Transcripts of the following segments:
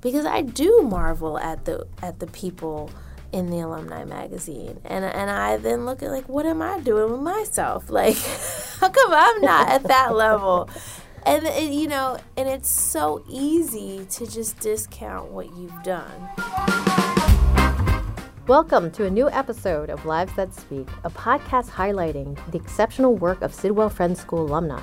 because I do marvel at the at the people in the alumni magazine. And and I then look at like what am I doing with myself? Like how come I'm not at that level? And it, you know and it's so easy to just discount what you've done. Welcome to a new episode of Lives That Speak, a podcast highlighting the exceptional work of Sidwell Friends School alumni.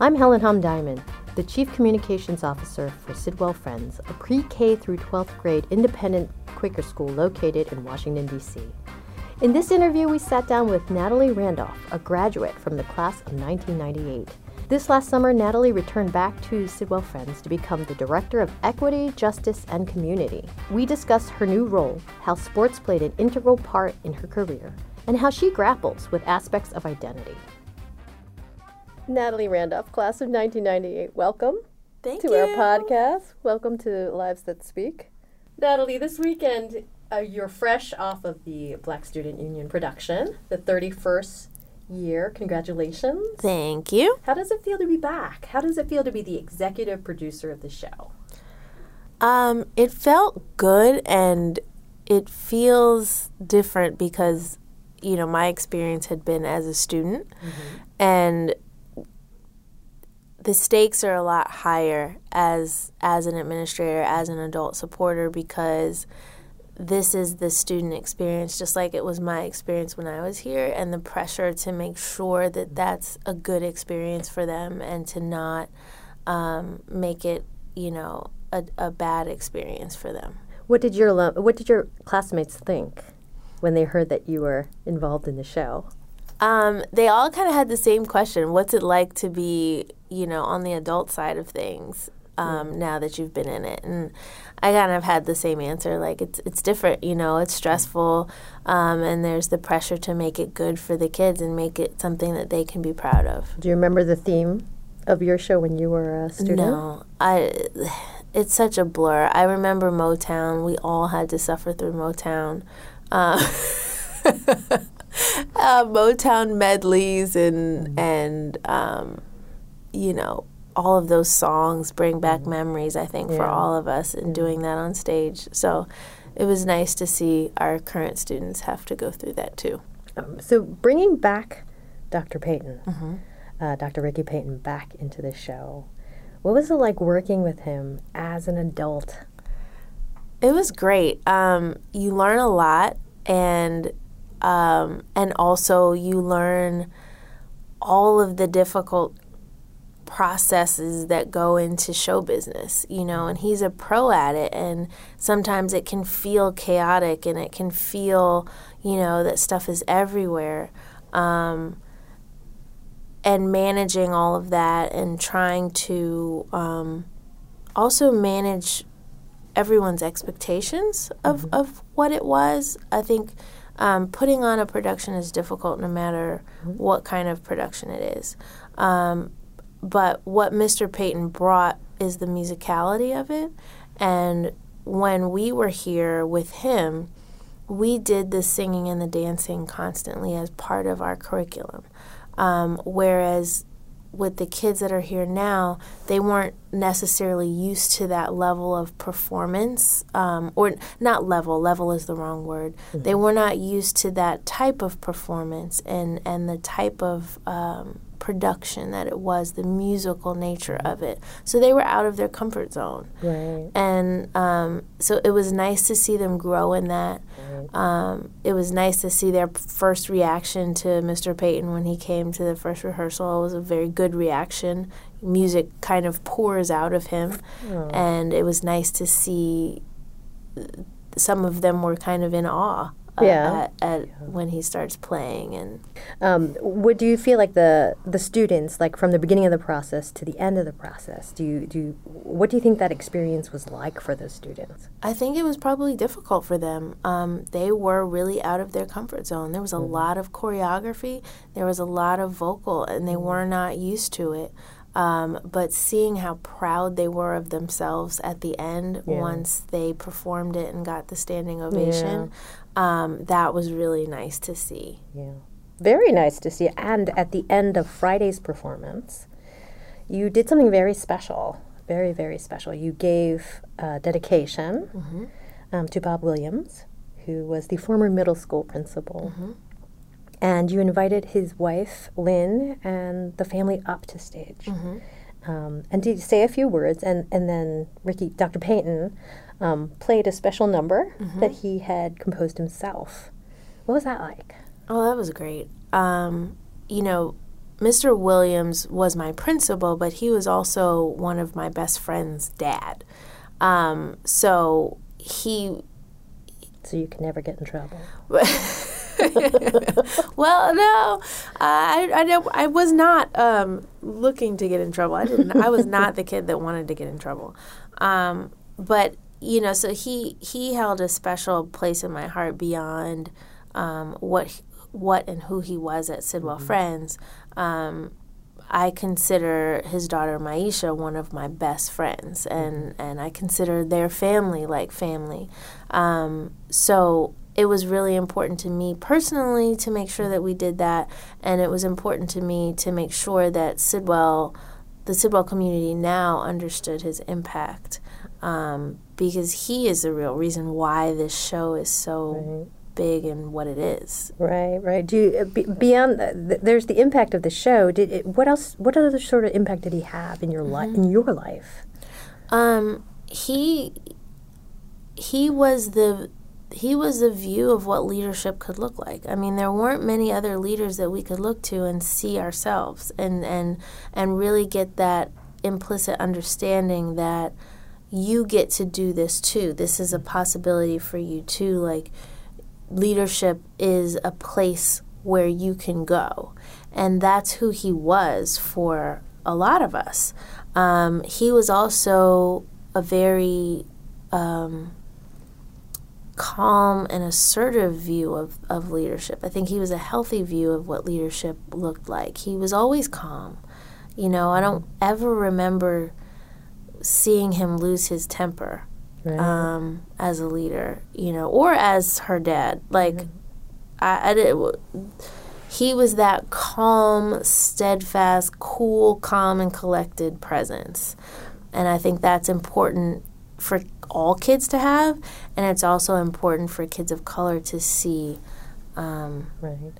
I'm Helen Hum Diamond, the Chief Communications Officer for Sidwell Friends, a pre K through 12th grade independent Quaker school located in Washington, D.C. In this interview, we sat down with Natalie Randolph, a graduate from the class of 1998. This last summer, Natalie returned back to Sidwell Friends to become the Director of Equity, Justice, and Community. We discussed her new role, how sports played an integral part in her career, and how she grapples with aspects of identity. Natalie Randolph, class of 1998, welcome thank to you our podcast. Welcome to Lives That Speak. Natalie, this weekend uh, you're fresh off of the Black Student Union production, the 31st year. Congratulations. thank you How does it feel to be back? How does it feel to be the executive producer of the show? Um, it felt good and it feels different because, you know, my experience had been as a student and the stakes are a lot higher as as an administrator, as an adult supporter because this is the student experience just like it was my experience when I was here and the pressure to make sure that that's a good experience for them and to not um, make it, you know, a, a bad experience for them. What did your what did your classmates think when they heard that you were involved in the show? Um, they all kind of had the same question: What's it like to be, you know, on the adult side of things um, now that you've been in it? And I kind of had the same answer: like it's it's different, you know, it's stressful, um, and there's the pressure to make it good for the kids and make it something that they can be proud of. Do you remember the theme of your show when you were a student? No, I. It's such a blur. I remember Motown. We all had to suffer through Motown. Uh, uh, Motown medleys and and um, you know all of those songs bring back memories. I think for all of us in doing that on stage. So it was nice to see our current students have to go through that too. Um, so bringing back Dr. Payton, uh, Dr. Ricky Payton, back into the show. What was it like working with him as an adult? It was great. Um, you learn a lot, and um, and also you learn all of the difficult processes that go into show business. You know, and he's a pro at it, and sometimes it can feel chaotic, and it can feel, you know, that stuff is everywhere. Um, and managing all of that, and trying to um, also manage everyone's expectations of, of what it was. I think um, putting on a production is difficult no matter what kind of production it is. Um, but what Mr. Payton brought is the musicality of it. And when we were here with him, we did the singing and the dancing constantly as part of our curriculum. Um, whereas with the kids that are here now, they weren't necessarily used to that level of performance, um, or not level. Level is the wrong word. They were not used to that type of performance and and the type of um, production that it was, the musical nature of it. So they were out of their comfort zone, Right. and um, so it was nice to see them grow in that. Um, it was nice to see their first reaction to Mr. Payton when he came to the first rehearsal. It was a very good reaction. Music kind of pours out of him, and it was nice to see uh, some of them were kind of in awe. Uh, Yeah. At, at when he starts playing, and Um, what do you feel like the the students like from the beginning of the process to the end of the process? Do you do you, what do you think that experience was like for those students? I think it was probably difficult for them. Um, they were really out of their comfort zone. There was a lot of choreography, there was a lot of vocal, and they were not used to it. Um, but seeing how proud they were of themselves at the end Yeah. once they performed it and got the standing ovation, um, that was really nice to see. Yeah. Very nice to see. And at the end of Friday's performance, you did something very special. very, very special. You gave a dedication Mm-hmm. um, to Bob Williams, who was the former middle school principal. Mm-hmm. And you invited his wife, Lynn, and the family up to stage. Mm-hmm. Um, and did say a few words, and, and then Ricky, Dr. Payton, um, played a special number Mm-hmm. that he had composed himself. What was that like? Oh, that was great. Um, you know, Mr. Williams was my principal, but he was also one of my best friend's dad. Um, so he So you can never get in trouble. well, no, I, I, I was not um, looking to get in trouble. I didn't. I was not the kid that wanted to get in trouble. Um, but you know, so he he held a special place in my heart beyond um, what what and who he was at Sidwell Friends. Um, I consider his daughter Maisha one of my best friends, and, and I consider their family like family. Um, so it was really important to me personally to make sure that we did that, and it was important to me to make sure that Sidwell, the Sidwell community now understood his impact, um, because he is the real reason why this show is so big and what it is. Right, right. Do you, uh, be, beyond the, th- there's the impact of the show. Did it, what else? What other sort of impact did he have in your life? In your life? Um, he he was the he was the view of what leadership could look like. I mean, there weren't many other leaders that we could look to and see ourselves and and and really get that implicit understanding that you get to do this too. This is a possibility for you too. Like leadership is a place where you can go. And that's who he was for a lot of us. Um, he was also a very um, calm and assertive view of, of leadership. I think he was a healthy view of what leadership looked like. He was always calm. You know, I don't ever remember seeing him lose his temper Right. um, as a leader, you know, or as her dad. Like, I, I did. He was that calm, steadfast, cool, calm, and collected presence, and I think that's important for all kids to have, and it's also important for kids of color to see. Um, right.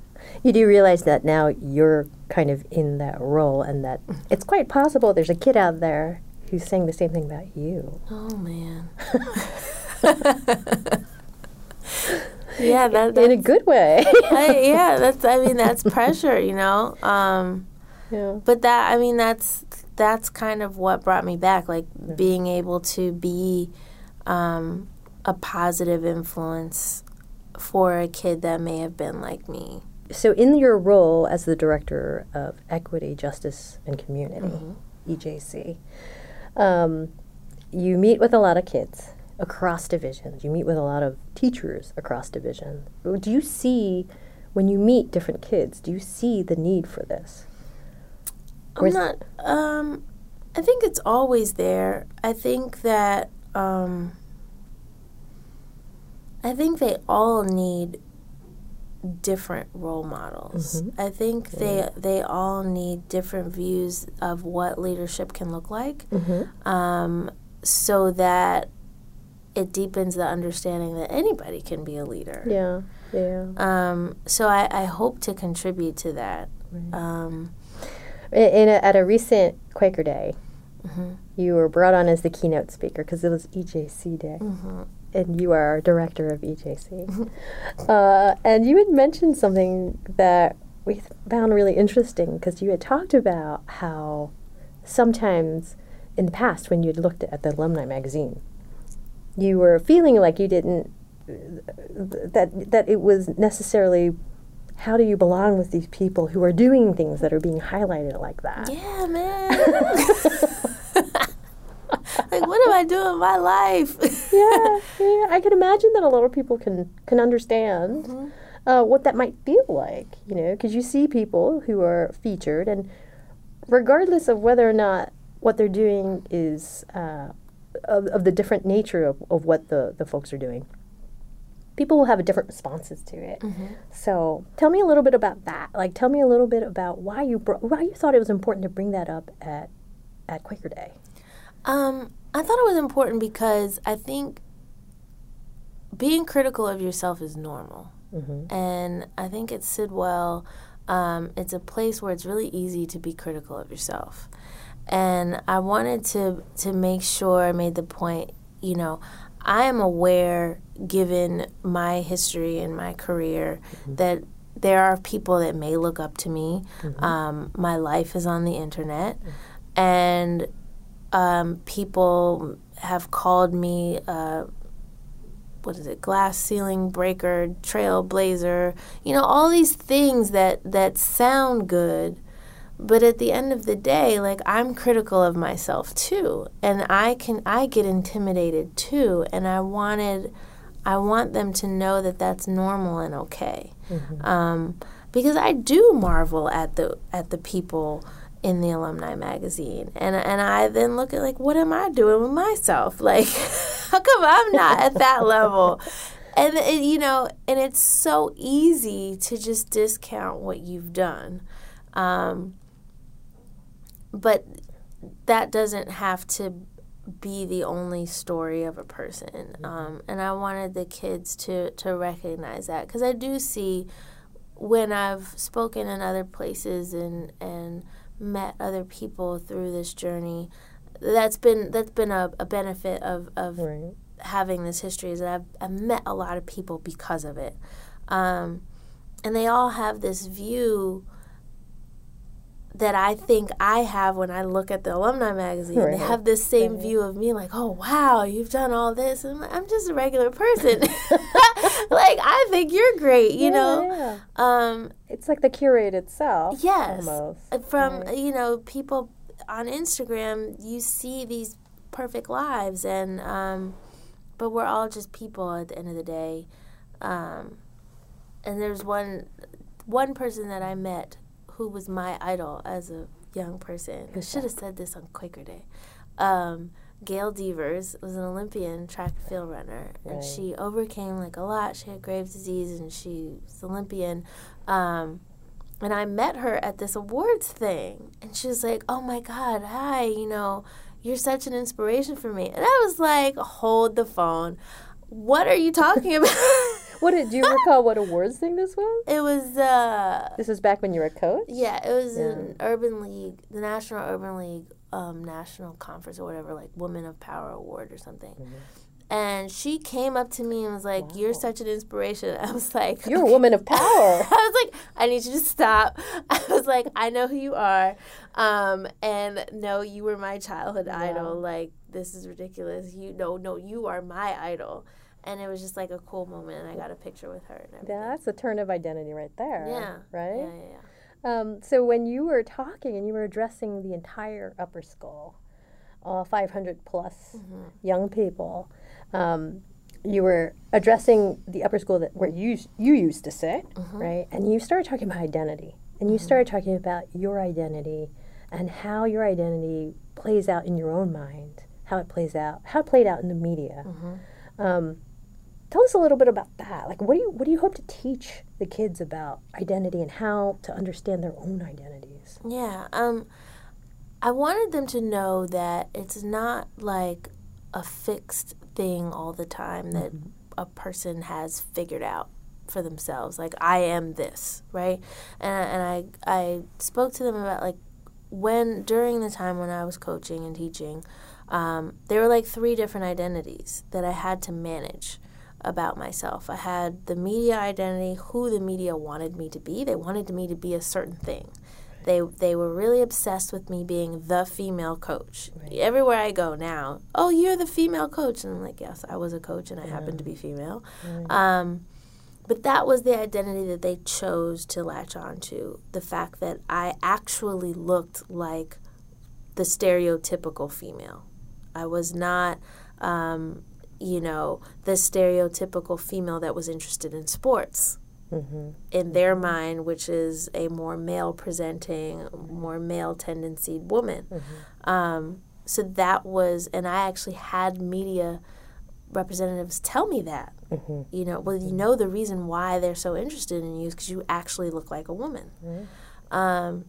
You do realize that now you're kind of in that role, and that it's quite possible there's a kid out there who's saying the same thing about you. oh man. yeah, that, in a good way. I, yeah, that's. I mean, that's pressure, you know. Um, yeah. but that i mean that's that's kind of what brought me back like being able to be um, a positive influence for a kid that may have been like me So, in your role as the director of Equity, Justice, and Community, EJC, um, you meet with a lot of kids across divisions. You meet with a lot of teachers across divisions. Do you see, when you meet different kids, do you see the need for this? Or i'm not um, i think it's always there i think that um, i think they all need different role models. I think they they all need different views of what leadership can look like um, so that it deepens the understanding that anybody can be a leader. Yeah, yeah. Um, so I, I hope to contribute to that. Um, In, a, at a recent Quaker Day, you were brought on as the keynote speaker because it was EJC Day, and you are director of EJC. uh, and you had mentioned something that we found really interesting because you had talked about how sometimes in the past when you had looked at the alumni magazine, you were feeling like you didn't that that it was necessarily how do you belong with these people who are doing things that are being highlighted like that? yeah, man. like, what am I doing with my life? yeah, yeah. I can imagine that a lot of people can can understand Mm-hmm. uh, what that might feel like. You know, because you see people who are featured, and regardless of whether or not what they're doing is uh, of, of the different nature of, of what the, the folks are doing, people will have different responses to it. So, tell me a little bit about that. Like, tell me a little bit about why you brought, why you thought it was important to bring that up at at Quaker Day. Um, I thought it was important because I think being critical of yourself is normal. Mm-hmm. And I think at Sidwell, um, it's a place where it's really easy to be critical of yourself. And I wanted to to make sure I made the point, you know, I am aware, given my history and my career, mm-hmm. that there are people that may look up to me. Mm-hmm. Um, my life is on the internet, mm-hmm. and um, people have called me. Uh, what is it? Glass ceiling breaker, trailblazer. You know, all these things that that sound good, but at the end of the day, like I'm critical of myself too, and I can I get intimidated too, and I wanted. I want them to know that that's normal and okay, mm-hmm. um, because I do marvel at the at the people in the alumni magazine. And and I then look at like what am I doing with myself? Like how come I'm not at that level? And it, you know and it's so easy to just discount what you've done. Um, but that doesn't have to be the only story of a person. Mm-hmm. um, and I wanted the kids to to recognize that because I do see when I've spoken in other places and and met other people through this journey. That's been that's been a, a benefit of, of right. having this history is that I've, I've met a lot of people because of it. Um, and they all have this view that I think I have when I look at the alumni magazine. Right. They have this same right. view of me, like, "Oh wow, you've done all this," and I'm, like, I'm just a regular person. like I think you're great, you yeah, know. Yeah. Um, it's like the curate itself. Yes, almost. Uh, from right. you know people on Instagram, you see these perfect lives, and um, but we're all just people at the end of the day. Um, and there's one one person that I met who was my idol as a young person. I should have said this on Quaker Day. Um, Gail Devers was an Olympian track and field runner, right. and she overcame like a lot. She had Graves' disease, and she was Olympian. Um, and I met her at this awards thing, and she was like, "Oh my God, hi! You know, you're such an inspiration for me." And I was like, "Hold the phone. What are you talking about?" What did do you recall what awards thing this was? It was uh This was back when you were a coach? Yeah, it was yeah. an Urban League, the National Urban League um, National Conference or whatever, like Women of Power Award or something. Mm-hmm. And she came up to me and was like, wow. "You're such an inspiration." I was like, "You're a woman of power." I was like, "I need you to stop." I was like, "I know who you are, um, and no, you were my childhood wow. idol. Like, this is ridiculous. You no, no, you are my idol." And it was just like a cool moment and i got a picture with her and everything. that's a turn of identity right there yeah right yeah yeah, yeah. Um, so when you were talking and you were addressing the entire upper school all 500 plus mm-hmm. young people um, you were addressing the upper school that where you you used to sit mm-hmm. right and you started talking about identity and you mm-hmm. started talking about your identity and how your identity plays out in your own mind how it plays out how it played out in the media mm-hmm. um, Tell us a little bit about that. Like, what do you what do you hope to teach the kids about identity and how to understand their own identities? Yeah, um, I wanted them to know that it's not like a fixed thing all the time that mm-hmm. a person has figured out for themselves. Like, I am this, right? And and I I spoke to them about like when during the time when I was coaching and teaching. Um, there were like three different identities that I had to manage about myself. I had the media identity, who the media wanted me to be. They wanted me to be a certain thing. They they were really obsessed with me being the female coach. Right. Everywhere I go now, oh, you're the female coach, and I'm like, yes, I was a coach, and I yeah. happen to be female. Right. Um, but that was the identity that they chose to latch on to. The fact that I actually looked like the stereotypical female. I was not um, you know, the stereotypical female that was interested in sports. Mm-hmm. In their mind, which is a more male presenting, more male tendency woman. Mm-hmm. Um, so that was, and I actually had media representatives tell me that. Mm-hmm. You know, well, you know the reason why they're so interested in you is because you actually look like a woman. Mm-hmm. Um,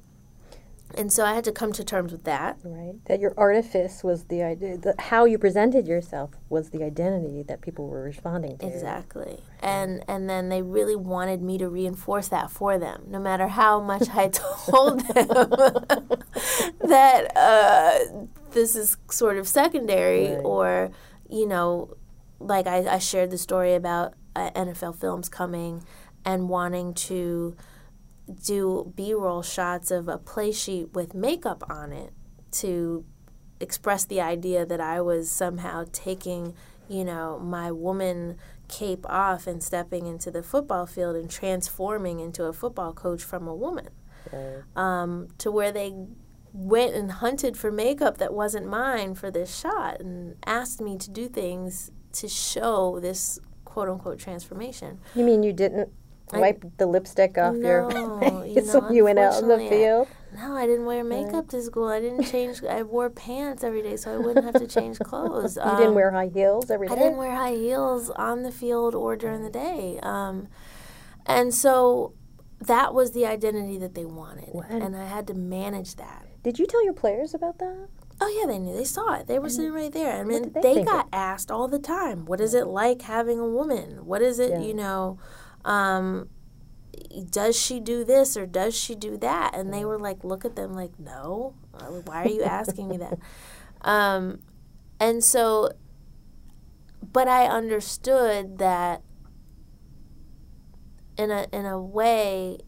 And so I had to come to terms with that. Right. That your artifice was the idea, the, how you presented yourself was the identity that people were responding to. Exactly. And and then they really wanted me to reinforce that for them, no matter how much I told them that uh, this is sort of secondary Right. or, you know, like I, I shared the story about uh, NFL films coming and wanting to do b-roll shots of a play sheet with makeup on it to express the idea that I was somehow taking, you know, my woman cape off and stepping into the football field and transforming into a football coach from a woman. Right. Um, to where they went and hunted for makeup that wasn't mine for this shot and asked me to do things to show this quote unquote transformation. You mean you didn't wipe the lipstick off your No, face you know, when you went out in the unfortunately, I- field? No, I didn't wear makeup to school. I didn't change. I wore pants every day, so I wouldn't have to change clothes. You didn't wear high heels every day? Um, I didn't wear high heels on the field or during the day. Um, and so that was the identity that they wanted, and- and I had to manage that. Did you tell your players about that? Oh yeah, they knew. They saw it. They were sitting right there. I mean, they they, got asked all the time, "What is it like having a woman? What is it? Yeah. You know, um, does she do this or does she do that?" And they were like, "Look at them, like, no. Uh, Why are you asking me that?" Um, and so, but I understood that in a in a way,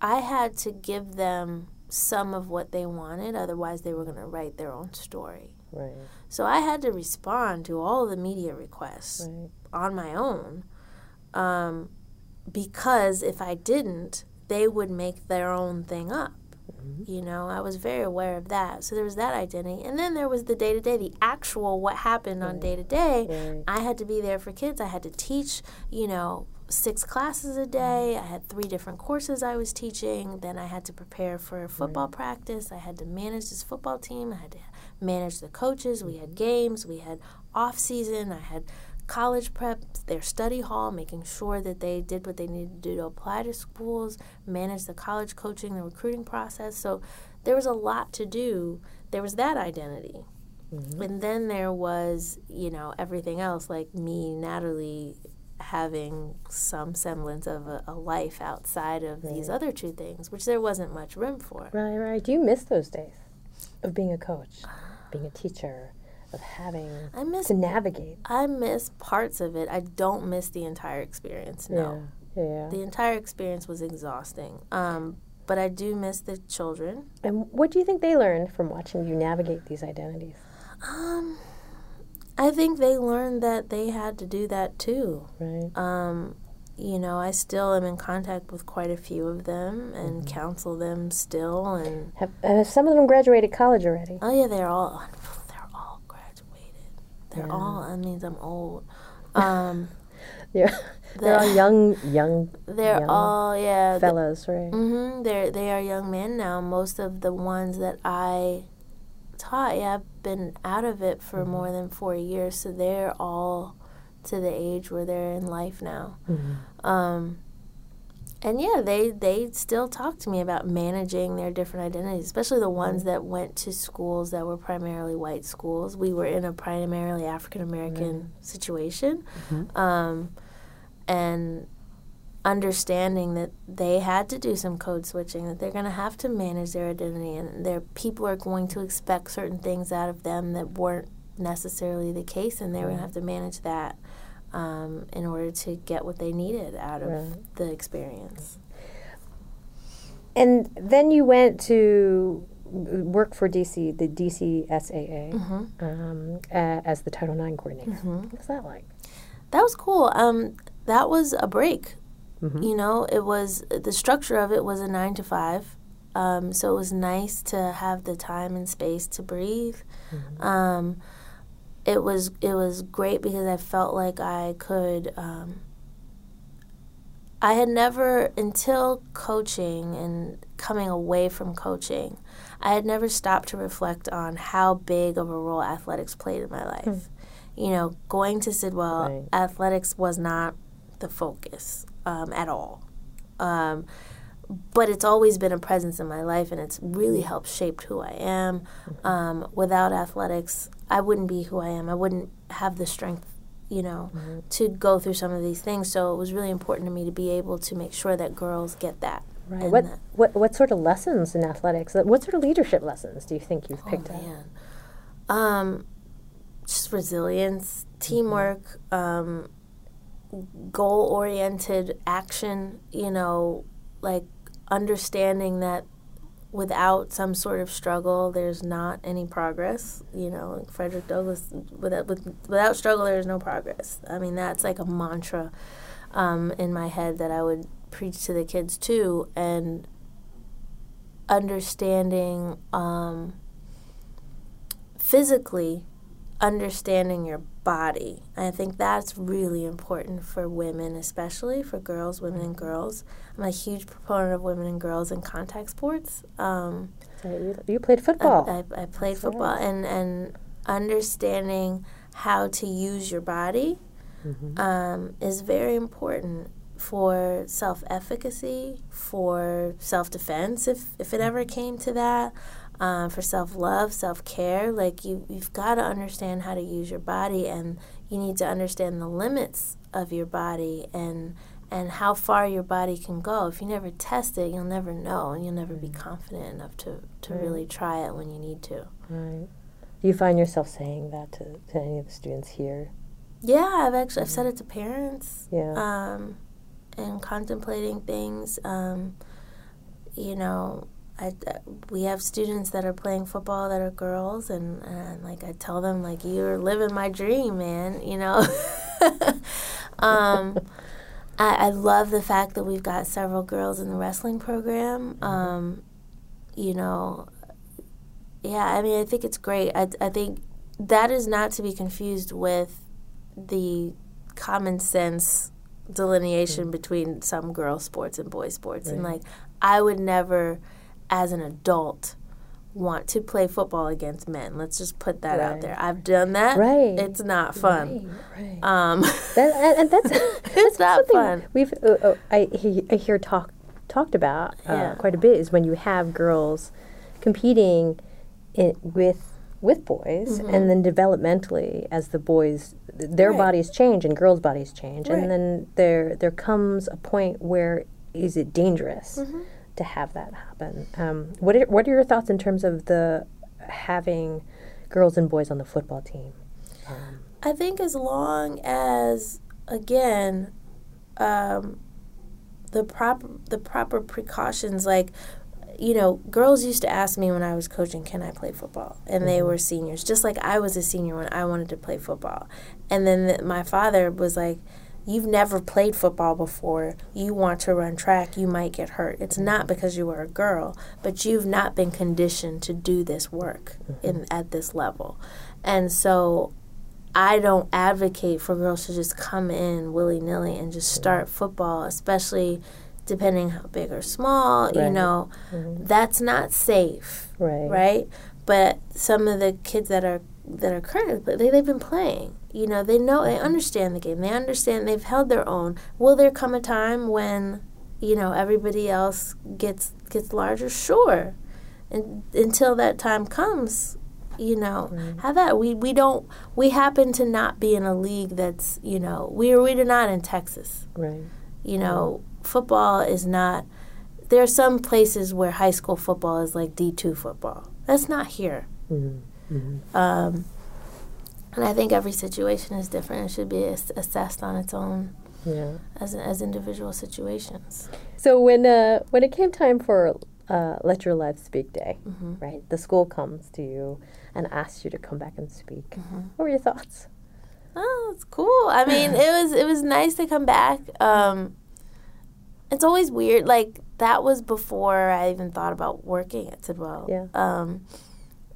I had to give them some of what they wanted. Otherwise, they were going to write their own story. Right, So I had to respond to all the media requests right. on my own, um, because if I didn't, they would make their own thing up. Mm-hmm. You know, I was very aware of that. So there was that identity, and then there was the day to day, the actual what happened on day to day. I had to be there for kids. I had to teach. You know. Six classes a mm-hmm. day. I had three different courses I was teaching. Then I had to prepare for football practice. I had to manage this football team. I had to manage the coaches. We had mm-hmm. games. We had off season. I had college prep, their study hall, making sure that they did what they needed to do to apply to schools, manage the college coaching, the recruiting process. So there was a lot to do. There was that identity. Mm-hmm. And then there was, you know, everything else, like me, Natalie, having some semblance of a, a life outside of these other two things, which there wasn't much room for. Right, right. Do you miss those days of being a coach, being a teacher, of having I miss to navigate? I miss parts of it. I don't miss the entire experience. No. Yeah, yeah. The entire experience was exhausting. Um, but I do miss the children. and what do you think they learned from watching you navigate these identities? Um, I think they learned that they had to do that too. Right. Um, you know, I still am in contact with quite a few of them and counsel them still. And Have, have some of them graduated college already? oh yeah, they're all they're all graduated. They're all. That means I'm old. Um, Yeah, they're all young, young they're Young all yeah. fellows, right? Mm-hmm. They're they are young men now. Most of the ones that I taught, yeah, I've been out of it for more than four years, so they're all to the age where they're in life now. Mhm. Um, and yeah, they they still talk to me about managing their different identities, especially the ones that went to schools that were primarily white schools. We were in a primarily African American situation, um, and understanding that they had to do some code switching, that they're going to have to manage their identity, and their people are going to expect certain things out of them that weren't necessarily the case, and they're going to have to manage that um, in order to get what they needed out of Right. the experience. And then you went to work for DC, the DCSAA, Mm-hmm. um, a- as the Title IX coordinator. What's that like? That was cool. Um, that was a break. Mhm. You know, it was the structure of it was a nine to five. Um, so it was nice to have the time and space to breathe. Um, it was it was great because I felt like I could. Um, I had never until coaching and coming away from coaching, I had never stopped to reflect on how big of a role athletics played in my life. You know, going to Sidwell, Right. athletics was not the focus um, at all. Um, but it's always been a presence in my life and it's really helped shape who I am. Um, without athletics, I wouldn't be who I am. I wouldn't have the strength, you know, to go through some of these things. So it was really important to me to be able to make sure that girls get that. Right. What, that- what what sort of lessons in athletics? uh, What sort of leadership lessons do you think you've picked up? Oh, man. Um, just resilience, teamwork, um, goal oriented action, you know, like understanding that without some sort of struggle, there's not any progress. You know, Frederick Douglass, without, with, without struggle, there is no progress. I mean, that's like a mantra um, in my head that I would preach to the kids too. And understanding um, physically understanding your body. I think that's really important for women, especially for girls, women and girls. I'm a huge proponent of women and girls in contact sports. Um, So you, you played football. I, I played That's football right. and, and understanding how to use your body Mm-hmm. um, is very important for self efficacy, for self defense, if, if it ever came to that, um, for self love, self care. Like, you, you've got to understand how to use your body, and you need to understand the limits of your body and and how far your body can go. If you never test it, you'll never know, and you'll never be confident enough to, to Right. really try it when you need to. right. Do you find yourself saying that to, to any of the students here? Yeah, I've actually I've said it to parents. Yeah. Um, and contemplating things. Um, you know, I, uh, we have students that are playing football that are girls, and, and like I tell them, like you're living my dream, man. You know. um, I, I love the fact that we've got several girls in the wrestling program. Um, you know, yeah, I mean, I think it's great. I, I think that is not to be confused with the common sense delineation between some girl sports and boy sports. And like, I would never, as an adult, want to play football against men. Let's just put that out there. I've done that. Right. It's not fun. Right. Um, That, and, and that's it's not fun. We've uh, uh, I, he, I hear talk talked about uh, Yeah. quite a bit is when you have girls competing in, with with boys, and then developmentally as the boys their Mm-hmm. Right. bodies change and girls' bodies change, Right. and then there there comes a point where is it dangerous Mm-hmm. To have that happen? Um, what are, what are your thoughts in terms of the having girls and boys on the football team? I think as long as again, um, the proper the proper precautions like you know, girls used to ask me when I was coaching, "Can I play football?" And they were seniors, just like I was a senior when I wanted to play football. And then th- my father was like, "You've never played football before. You want to run track, you might get hurt. It's not because you were a girl, but you've not been conditioned to do this work in mm-hmm. at this level." And so I don't advocate for girls to just come in willy nilly and just start football, especially depending how big or small, you Right. know. Mm-hmm. That's not safe, Right. right? But some of the kids that are that are currently they, they've been playing. You know, they know they mm-hmm. understand the game. They understand they've held their own. Will there come a time when, you know, everybody else gets gets larger? Sure. And until that time comes, you know, mm-hmm. have that. We we don't we happen to not be in a league that's, you know, we're we're not in Texas. Right. You know, football is not. There are some places where high school football is like D two football. That's not here. Mm-hmm. Um, and I think every situation is different. It should be ass- assessed on its own Yeah. as as individual situations. So when uh, when it came time for uh, Let Your Life Speak Day, Mm-hmm. right? The school comes to you and asks you to come back and speak. Mm-hmm. What were your thoughts? Oh, it's cool. I mean, it was it was nice to come back. Um, it's always weird. Like that was before I even thought about working at Sidwell. Yeah. Um,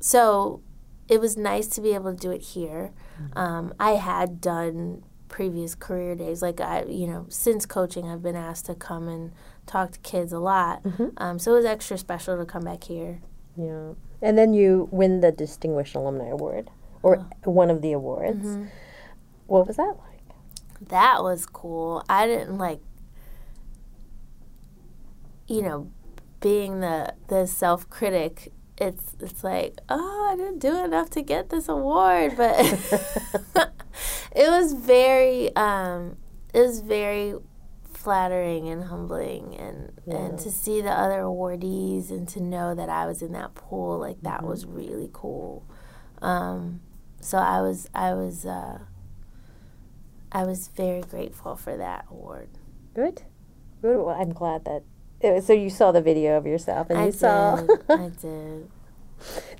so it was nice to be able to do it here. Um, I had done previous career days, like I, you know, since coaching, I've been asked to come and talk to kids a lot. Um, so it was extra special to come back here. Yeah. And then you win the Distinguished Alumni Award, or Uh-huh. one of the awards. Mm-hmm. What was that like? That was cool. I didn't like. you know, being the the self critic, it's it's like, oh, I didn't do enough to get this award, but it was very um, it was very flattering and humbling and yeah. and to see the other awardees and to know that I was in that pool like that mm-hmm. was really cool. Um, so I was I was uh, I was very grateful for that award. Good, good. Well, I'm glad that. Was, so you saw the video of yourself, and I you did. saw. I did.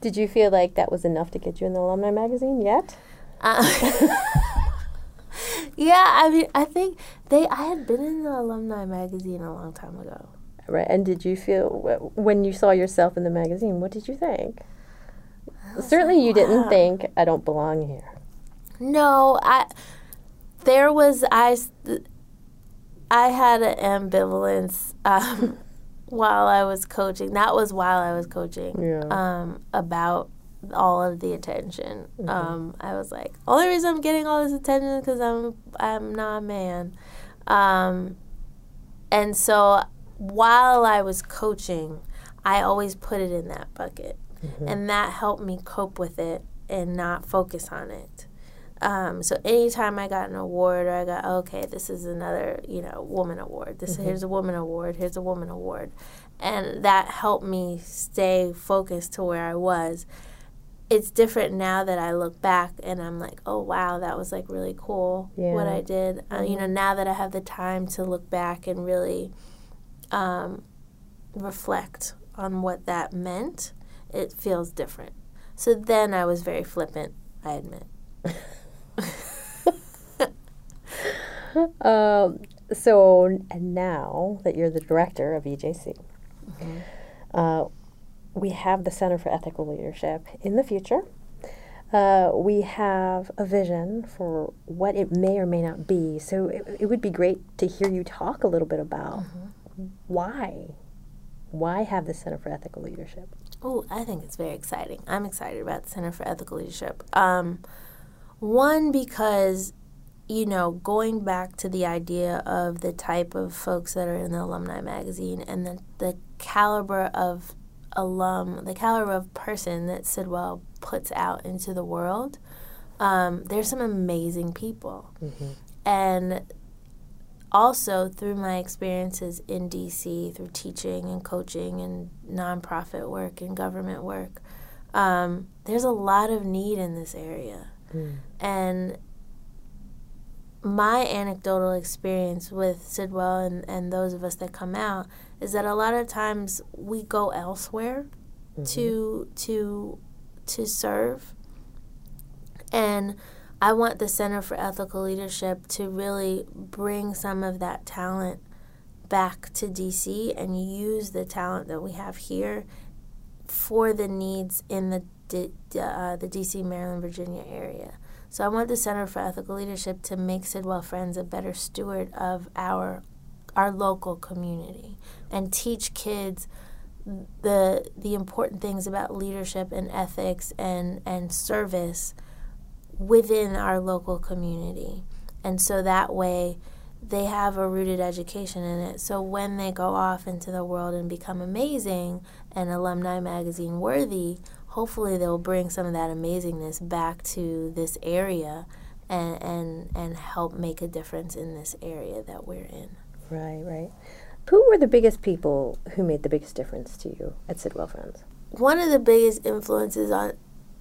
Did you feel like that was enough to get you in the alumni magazine yet? Uh, yeah, I mean, I think they. I had been in the alumni magazine a long time ago. Right, and did you feel when you saw yourself in the magazine? What did you think? Certainly, like, you wow. didn't think I don't belong here. No, I. There was I. I had an ambivalence um, while I was coaching. That was while I was coaching. Yeah. Um, about all of the attention. Mm-hmm. Um, I was like, only reason I'm getting all this attention is because I'm I'm not a man. Um, and so while I was coaching, I always put it in that bucket, mm-hmm. and that helped me cope with it and not focus on it. Um, so anytime I got an award or I got okay, this is another you know woman award. This mm-hmm. here's a woman award. Here's a woman award, and that helped me stay focused to where I was it's different now that I look back and I'm like, oh wow, that was like really cool yeah. what I did. Mm-hmm. Uh, you know, mm-hmm. now that I have the time to look back and really um, reflect on what that meant, it feels different. So then I was very flippant, I admit. um, so now that you're the director of EJC, mm-hmm. uh, we have the Center for Ethical Leadership in the future. Uh, we have a vision for what it may or may not be. So it, it would be great to hear you talk a little bit about mm-hmm. why. Why have the Center for Ethical Leadership? Oh, I think it's very exciting. I'm excited about the Center for Ethical Leadership. Um, one, because, you know, going back to the idea of the type of folks that are in the alumni magazine and the, the caliber of alum, the caliber of person that Sidwell puts out into the world, um, there's some amazing people. Mm-hmm. And also through my experiences in DC, through teaching and coaching and nonprofit work and government work, um, there's a lot of need in this area. Mm. And my anecdotal experience with Sidwell and, and those of us that come out is that a lot of times we go elsewhere mm-hmm. to to to serve and I want the Center for Ethical Leadership to really bring some of that talent back to DC and use the talent that we have here for the needs in the uh, the DC, Maryland, Virginia area. So I want the Center for Ethical Leadership to make Sidwell Friends a better steward of our our local community and teach kids the the important things about leadership and ethics and and service within our local community. And so that way they have a rooted education in it. So when they go off into the world and become amazing and alumni magazine worthy, hopefully they'll bring some of that amazingness back to this area and and and help make a difference in this area that we're in. Right, right. Who were the biggest people who made the biggest difference to you at Sidwell Friends? One of the biggest influences on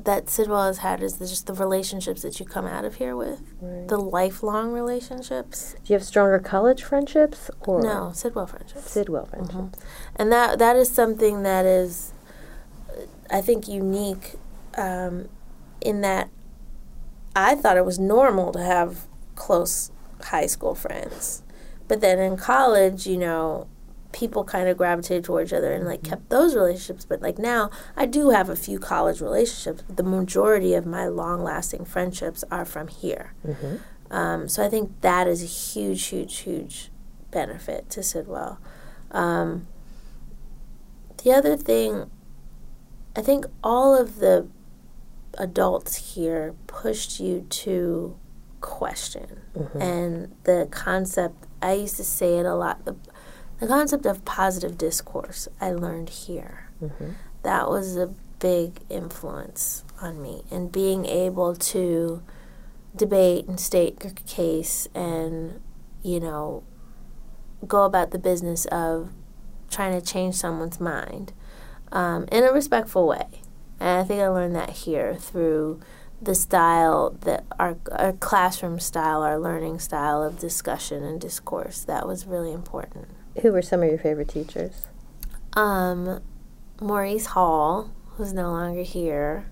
that Sidwell has had is the, just the relationships that you come out of here with, right. the lifelong relationships. Do you have stronger college friendships or no Sidwell friendships? Sidwell friendships, mm-hmm. and that that is something that is, I think, unique um, in that I thought it was normal to have close high school friends. But then in college, you know, people kind of gravitated towards each other and like kept those relationships. But like now, I do have a few college relationships. The majority of my long lasting friendships are from here. Mm-hmm. Um, so I think that is a huge, huge, huge benefit to Sidwell. Um, the other thing, I think all of the adults here pushed you to question mm-hmm. and the concept I used to say it a lot. The the concept of positive discourse I learned here. Mm-hmm. That was a big influence on me, and being able to debate and state your case and, you know, go about the business of trying to change someone's mind um, in a respectful way. And I think I learned that here through the style that our, our classroom style, our learning style of discussion and discourse. That was really important. Who were some of your favorite teachers? Um, Maurice Hall, who's no longer here.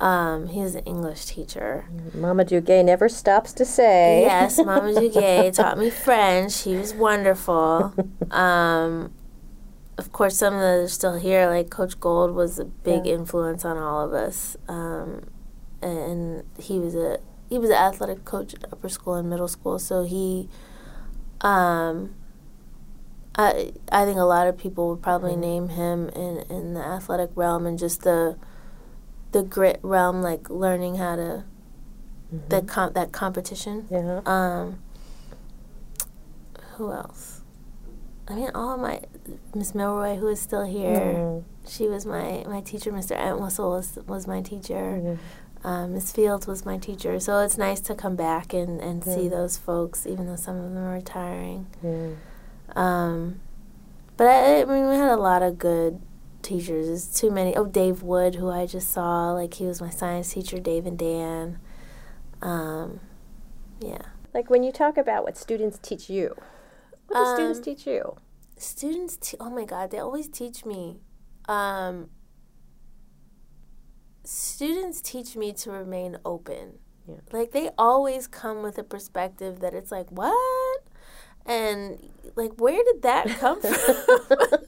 Um, he's an English teacher. Mama Duguay never stops to say. Yes, Mama Duguay taught me French. He was wonderful. Um, of course, some of them are still here. Like Coach Gold was a big yeah. influence on all of us, um, and he was a he was an athletic coach at upper school and middle school. So he, um, I I think a lot of people would probably mm-hmm. name him in in the athletic realm and just the the grit realm, like learning how to mm-hmm. the com- that competition. Yeah. Um, who else? I mean, all my Miss Milroy, who is still here, mm-hmm. she was my my teacher. Mr. Entwistle was was my teacher. Mm-hmm. Um, Miss Fields was my teacher. So it's nice to come back and and yeah. see those folks, even though some of them are retiring. Yeah. Um, but I, I mean, we had a lot of good teachers. It's too many. Oh, Dave Wood, who I just saw, like he was my science teacher. Dave and Dan. Um, yeah. Like when you talk about what students teach you, what do um, students teach you? Students, te- oh my God, they always teach me. Um, students teach me to remain open. Yeah. Like they always come with a perspective that it's like, what? And like, where did that come from?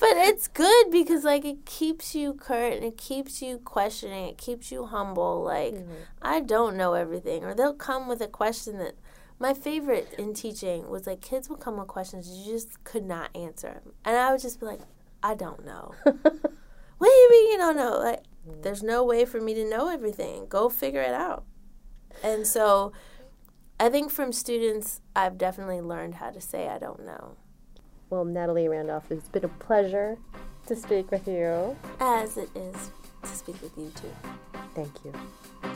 but it's good because like it keeps you current it keeps you questioning it keeps you humble like mm-hmm. i don't know everything or they'll come with a question that my favorite in teaching was like kids would come with questions you just could not answer and i would just be like i don't know what do you mean you don't know like there's no way for me to know everything go figure it out and so i think from students i've definitely learned how to say i don't know well, Natalie Randolph, it's been a pleasure to speak with you. As it is to speak with you too. Thank you.